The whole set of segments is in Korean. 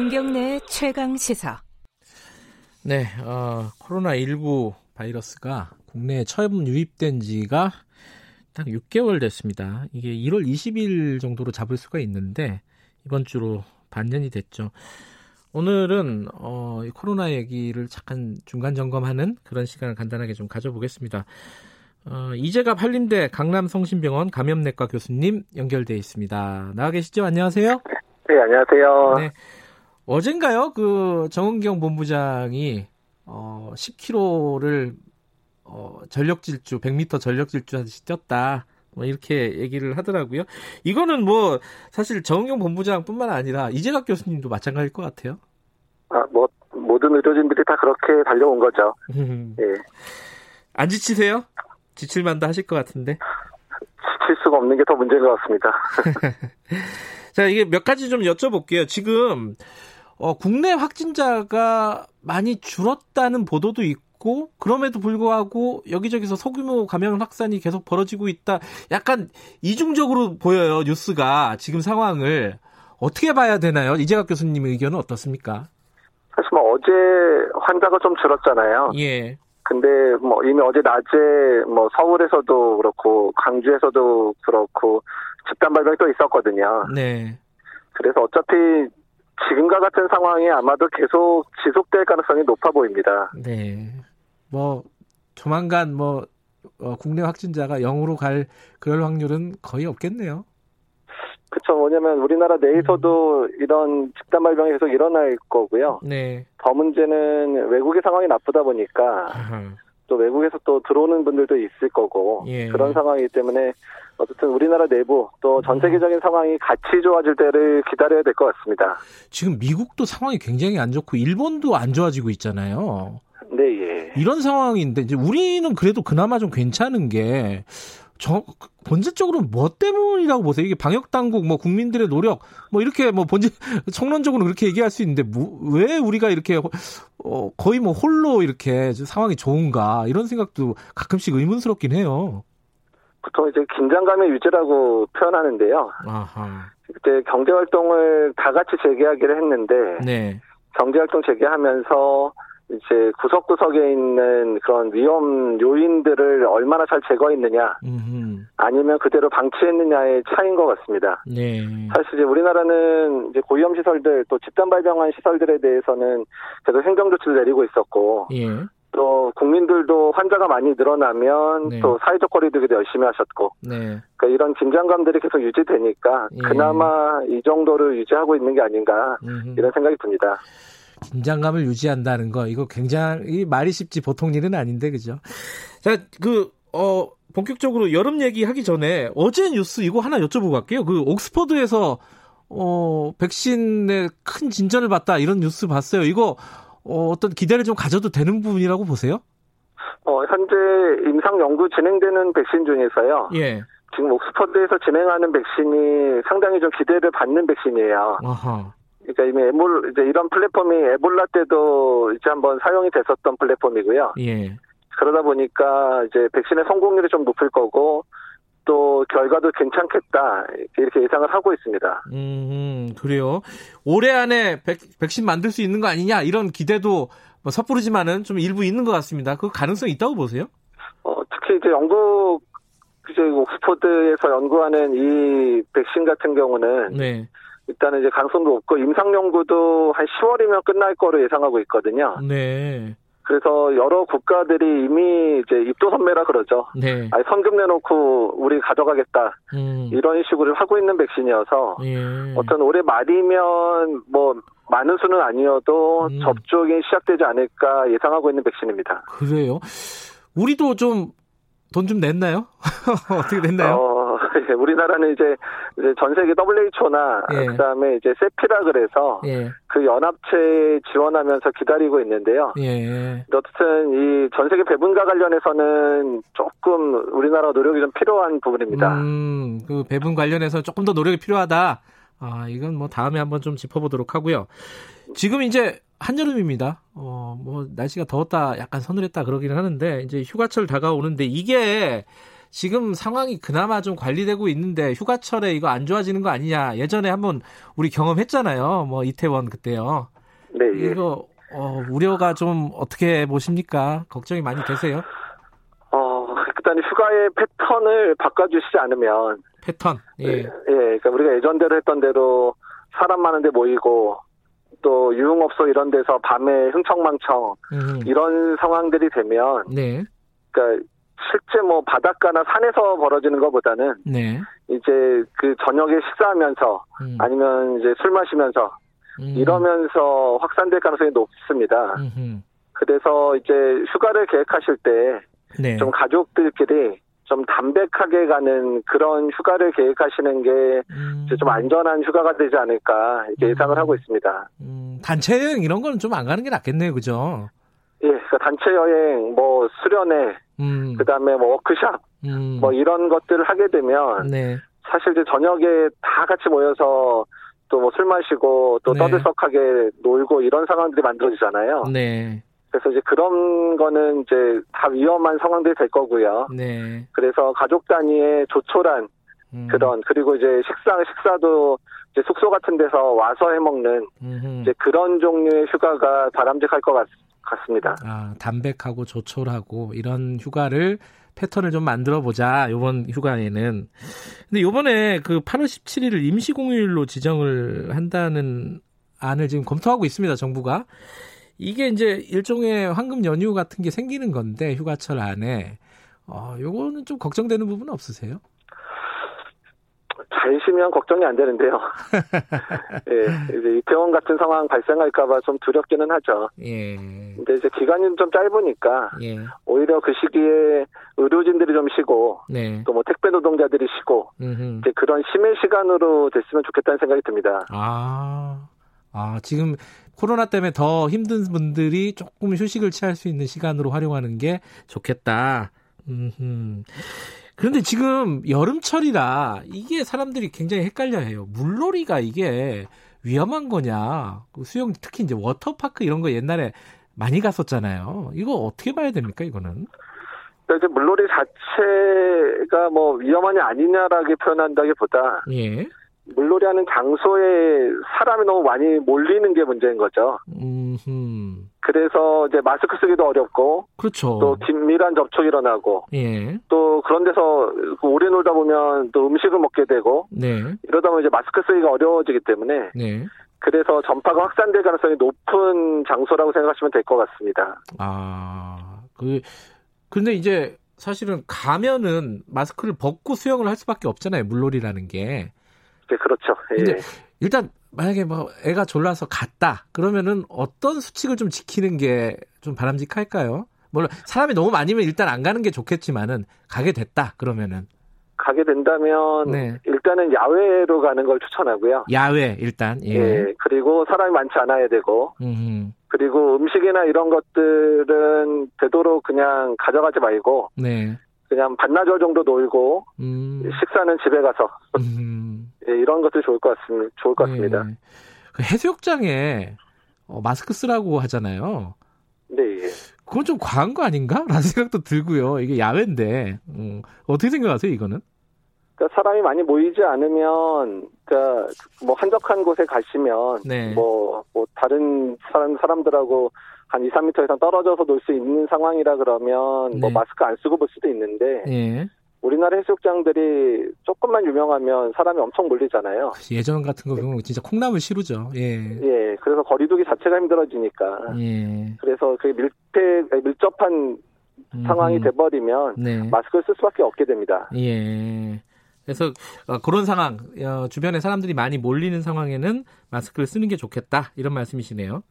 김경래 최강 시사. 네, 어, 코로나19 바이러스가 국내에 처음 유입된 지가 딱 6개월 됐습니다. 이게 1월 20일 정도로 잡을 수가 있는데 이번 주로 반년이 됐죠. 오늘은 어, 코로나 얘기를 잠깐 중간 점검하는 그런 시간을 간단하게 좀 가져보겠습니다. 어, 이재갑 한림대 강남성심병원 감염내과 교수님 연결돼 있습니다. 나와 계시죠? 안녕하세요. 네, 안녕하세요. 네. 어젠가요? 그 정은경 본부장이 어, 10km를 어, 전력 질주, 100m 전력 질주 하듯이 뛰었다. 뭐 이렇게 얘기를 하더라고요. 이거는 뭐 사실 정은경 본부장뿐만 아니라 이재갑 교수님도 마찬가지일 것 같아요. 아, 뭐 모든 의료진들이 다 그렇게 달려온 거죠. 예. 안 지치세요? 지칠만도 하실 것 같은데. 지칠 수가 없는 게 더 문제인 것 같습니다. 자, 이게 몇 가지 좀 여쭤볼게요. 지금 어, 국내 확진자가 많이 줄었다는 보도도 있고 그럼에도 불구하고 여기저기서 소규모 감염 확산이 계속 벌어지고 있다. 약간 이중적으로 보여요 뉴스가 지금 상황을 어떻게 봐야 되나요? 이재갑 교수님의 의견은 어떻습니까? 사실 뭐 어제 환자가 좀 줄었잖아요. 예. 근데 뭐 이미 어제 낮에 뭐 서울에서도 그렇고 광주에서도 그렇고 집단 발병이 또 있었거든요. 네. 그래서 어차피 지금과 같은 상황이 아마도 계속 지속될 가능성이 높아 보입니다. 네. 뭐 조만간 뭐 어, 국내 확진자가 0으로 갈 그럴 확률은 거의 없겠네요. 그렇죠. 뭐냐면 우리나라 내에서도 음. 이런 집단 발병이 계속 일어날 거고요. 네. 더 문제는 외국의 상황이 나쁘다 보니까 또 외국에서 또 들어오는 분들도 있을 거고 예. 그런 상황이기 때문에 어쨌든 우리나라 내부 또 전 세계적인 상황이 같이 좋아질 때를 기다려야 될 것 같습니다. 지금 미국도 상황이 굉장히 안 좋고 일본도 안 좋아지고 있잖아요. 네, 예. 이런 상황인데 이제 우리는 그래도 그나마 좀 괜찮은 게 저, 본질적으로 뭐 때문이라고 보세요? 이게 방역 당국, 뭐 국민들의 노력, 뭐 이렇게 뭐 본질 총론적으로 그렇게 얘기할 수 있는데 뭐, 왜 우리가 이렇게 어, 거의 뭐 홀로 이렇게 상황이 좋은가 이런 생각도 가끔씩 의문스럽긴 해요. 보통 이제 긴장감의 유지라고 표현하는데요. 아하. 그때 경제 활동을 다 같이 재개하기를 했는데 네. 경제 활동 재개하면서 이제 구석구석에 있는 그런 위험 요인들을 얼마나 잘 제거했느냐, 음흠. 아니면 그대로 방치했느냐의 차이인 것 같습니다. 네. 사실 이제 우리나라는 이제 고위험 시설들 또 집단 발병한 시설들에 대해서는 계속 행정 조치를 내리고 있었고, 예. 또 국민들도 환자가 많이 늘어나면 네. 또 사회적 거리두기도 열심히 하셨고, 네. 그러니까 이런 긴장감들이 계속 유지되니까 예. 그나마 이 정도를 유지하고 있는 게 아닌가 음흠. 이런 생각이 듭니다. 긴장감을 유지한다는 거 이거 굉장히 말이 쉽지 보통 일은 아닌데 그죠? 자, 그 어, 본격적으로 여름 얘기하기 전에 어제 뉴스 이거 하나 여쭤보고 갈게요. 그 옥스퍼드에서 어, 백신에 큰 진전을 봤다 이런 뉴스 봤어요. 이거 어, 어떤 기대를 좀 가져도 되는 부분이라고 보세요? 어, 현재 임상 연구 진행되는 백신 중에서요. 예. 지금 옥스퍼드에서 진행하는 백신이 상당히 좀 기대를 받는 백신이에요. 아하. 그러니까 이미 에몰 이제 이런 플랫폼이 에볼라 때도 이제 한번 사용이 됐었던 플랫폼이고요. 예. 그러다 보니까 이제 백신의 성공률이 좀 높을 거고 또 결과도 괜찮겠다 이렇게 예상을 하고 있습니다. 음, 그래요. 올해 안에 백, 백신 만들 수 있는 거 아니냐 이런 기대도 뭐 섣부르지만은 좀 일부 있는 것 같습니다. 그 가능성이 있다고 보세요? 어, 특히 이제 영국 이제 옥스퍼드에서 연구하는 이 백신 같은 경우는 네. 일단은 이제 가능성도 없고 임상 연구도 한 10월이면 끝날 거로 예상하고 있거든요. 네. 그래서 여러 국가들이 이미 이제 입도 선매라 그러죠. 네. 아니 선금 내놓고 우리 가져가겠다 음. 이런 식으로 하고 있는 백신이어서 예. 어떤 올해 말이면 뭐 많은 수는 아니어도 음. 접종이 시작되지 않을까 예상하고 있는 백신입니다. 그래요. 우리도 좀 돈좀 냈나요? 어떻게 됐나요? 어, 우리나라는 이제, 이제 전 세계 WHO나 예. 그다음에 이제 세피라 그래서 예. 그 연합체 지원하면서 기다리고 있는데요. 예. 어쨌든 이 전 세계 배분과 관련해서는 조금 우리나라 노력이 좀 필요한 부분입니다. 음, 그 배분 관련해서 조금 더 노력이 필요하다. 아, 이건 뭐 다음에 한번 좀 짚어보도록 하고요. 지금 이제 한여름입니다. 어, 뭐 날씨가 더웠다, 약간 서늘했다 그러기는 하는데 이제 휴가철 다가오는데 이게 지금 상황이 그나마 좀 관리되고 있는데 휴가철에 이거 안 좋아지는 거 아니냐. 예전에 한번 우리 경험했잖아요. 뭐 이태원 그때요. 네. 예. 이거 어, 우려가 좀 어떻게 보십니까? 걱정이 많이 되세요? 어, 일단 휴가의 패턴을 바꿔주시지 않으면 패턴. 예. 예, 그러니까 우리가 예전대로 했던 대로 사람 많은데 모이고 또 유흥업소 이런 데서 밤에 흥청망청 음. 이런 상황들이 되면 네. 그러니까 실제 뭐 바닷가나 산에서 벌어지는 것보다는 네. 이제 그 저녁에 식사하면서 음. 아니면 이제 술 마시면서 음. 이러면서 확산될 가능성이 높습니다. 음흠. 그래서 이제 휴가를 계획하실 때좀 네. 가족들끼리 좀 담백하게 가는 그런 휴가를 계획하시는 게좀 음. 안전한 휴가가 되지 않을까 이렇게 음. 예상을 하고 있습니다. 음. 단체 여행 이런 거는 좀 안 가는 게 낫겠네요, 그죠? 예, 그러니까 단체 여행, 뭐 수련회, 음. 그다음에 뭐 워크샵, 음. 뭐 이런 것들을 하게 되면 네. 사실 이제 저녁에 다 같이 모여서 또 뭐 술 마시고 또 네. 떠들썩하게 놀고 이런 상황들이 만들어지잖아요. 네. 그래서 이제 그런 거는 이제 다 위험한 상황들이 될 거고요. 네. 그래서 가족 단위의 조촐한 음. 그런 그리고 이제 식사 식사도 이제 숙소 같은 데서 와서 해 먹는 이제 그런 종류의 휴가가 바람직할 것 같, 같습니다. 아 담백하고 조촐하고 이런 휴가를 패턴을 좀 만들어 보자 이번 휴가에는. 근데 요번에 그 8월 17일을 임시 공휴일로 지정을 한다는 안을 지금 검토하고 있습니다 정부가. 이게 이제 일종의 황금 연휴 같은 게 생기는 건데 휴가철 안에 어 요거는 좀 걱정되는 부분 없으세요? 잘 쉬면 걱정이 안 되는데요. 예, 이제 이태원 같은 상황 발생할까봐 좀 두렵기는 하죠. 예. 근데 이제 기간이 좀 짧으니까 예. 오히려 그 시기에 의료진들이 좀 쉬고 네. 또뭐 택배 노동자들이 쉬고 음흠. 이제 그런 심의 시간으로 됐으면 좋겠다는 생각이 듭니다. 아, 아 지금 코로나 때문에 더 힘든 분들이 조금 휴식을 취할 수 있는 시간으로 활용하는 게 좋겠다. 음. 그런데 지금 여름철이라 이게 사람들이 굉장히 헷갈려해요. 물놀이가 이게 위험한 거냐? 그 수영 특히 이제 워터파크 이런 거 옛날에 많이 갔었잖아요. 이거 어떻게 봐야 됩니까? 이거는? 이제 물놀이 자체가 뭐 위험하냐 아니냐라고 표현한다기보다 예. 물놀이하는 장소에 사람이 너무 많이 몰리는 게 문제인 거죠. 음흠. 그래서 이제 마스크 쓰기도 어렵고, 그렇죠. 또 긴밀한 접촉이 일어나고, 예. 또 그런 데서 오래 놀다 보면 또 음식을 먹게 되고, 네. 이러다 보면 이제 마스크 쓰기가 어려워지기 때문에, 네. 그래서 전파가 확산될 가능성이 높은 장소라고 생각하시면 될 것 같습니다. 아, 그 근데 이제 사실은 가면은 마스크를 벗고 수영을 할 수밖에 없잖아요. 물놀이라는 게. 네, 그렇죠. 예. 일단 만약에 뭐 애가 졸라서 갔다 그러면은 어떤 수칙을 좀 지키는 게 좀 바람직할까요? 물론 사람이 너무 많으면 일단 안 가는 게 좋겠지만은 가게 됐다 그러면은 가게 된다면 네. 일단은 야외로 가는 걸 추천하고요. 야외 일단 예. 예 그리고 사람이 많지 않아야 되고 음흠. 그리고 음식이나 이런 것들은 되도록 그냥 가져가지 말고 네. 그냥 반나절 정도 놀고 음. 식사는 집에 가서 음. 예, 이런 것도 좋을 것 같습니다. 좋을 것 같습니다. 네. 그 해수욕장에 어, 마스크 쓰라고 하잖아요. 네. 예. 그건 좀 과한 거 아닌가? 라는 생각도 들고요. 이게 야외인데 음, 어떻게 생각하세요, 이거는? 그러니까 사람이 많이 모이지 않으면, 그러니까 뭐 한적한 곳에 가시면, 네. 뭐, 뭐 다른 사람 사람들하고 한 2, 3미터 이상 떨어져서 놀 수 있는 상황이라 그러면 뭐 네. 뭐 마스크 안 쓰고 볼 수도 있는데 예. 우리나라 해수욕장들이 조금만 유명하면 사람이 엄청 몰리잖아요. 예전 같은 거 보면 진짜 콩나물 시루죠. 예. 예. 그래서 거리두기 자체가 힘들어지니까. 예. 그래서 그 밀폐 밀접한 음. 상황이 돼버리면 네. 마스크를 쓸 수밖에 없게 됩니다. 예. 그래서 어, 그런 상황, 어, 주변에 사람들이 많이 몰리는 상황에는 마스크를 쓰는 게 좋겠다 이런 말씀이시네요.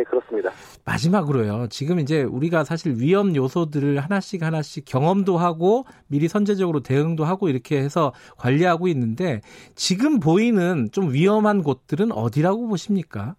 네, 그렇습니다. 마지막으로요. 지금 이제 우리가 사실 위험 요소들을 하나씩 하나씩 경험도 하고 미리 선제적으로 대응도 하고 이렇게 해서 관리하고 있는데 지금 보이는 좀 위험한 곳들은 어디라고 보십니까?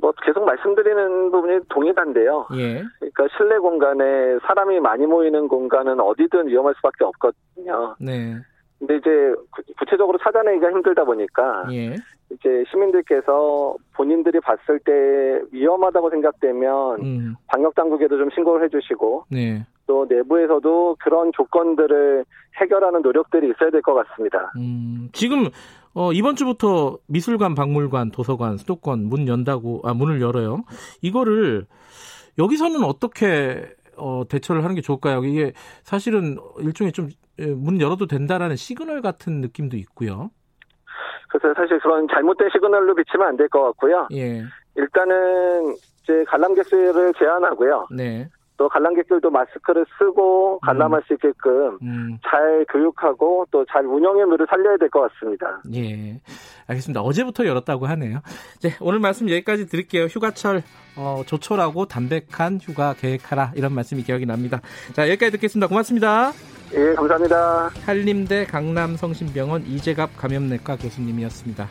뭐 계속 말씀드리는 부분이 동일한데요. 예. 그러니까 실내 공간에 사람이 많이 모이는 공간은 어디든 위험할 수밖에 없거든요. 네. 근데 이제 구체적으로 찾아내기가 힘들다 보니까 예. 이제 시민들께서 본인들이 봤을 때 위험하다고 생각되면 음. 방역 당국에도 좀 신고를 해주시고 네. 또 내부에서도 그런 조건들을 해결하는 노력들이 있어야 될 것 같습니다. 음, 지금 어, 이번 주부터 미술관, 박물관, 도서관, 수도권 문 연다고 아 문을 열어요. 이거를 여기서는 어떻게 어, 대처를 하는 게 좋을까요? 이게 사실은 일종의 좀 문 열어도 된다라는 시그널 같은 느낌도 있고요. 그래서 사실 그런 잘못된 시그널로 비치면 안 될 것 같고요. 예. 일단은 이제 관람객 수를 제한하고요. 네. 또 관람객들도 마스크를 쓰고 관람할 음. 수 있게끔 음. 잘 교육하고 또 잘 운영의 묘를 살려야 될 것 같습니다. 예, 알겠습니다. 어제부터 열었다고 하네요. 네, 오늘 말씀 여기까지 드릴게요. 휴가철 어, 조촐하고 담백한 휴가 계획하라 이런 말씀이 기억이 납니다. 자, 여기까지 듣겠습니다. 고맙습니다. 예, 감사합니다. 한림대 강남성심병원 이재갑 감염내과 교수님이었습니다.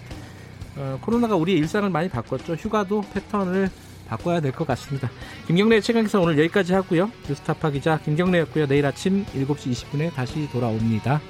어, 코로나가 우리의 일상을 많이 바꿨죠. 휴가도 패턴을 바꿔야 될 것 같습니다. 김경래 최강기사 오늘 여기까지 하고요. 뉴스타파 기자 김경래였고요. 내일 아침 7시 20분에 다시 돌아옵니다.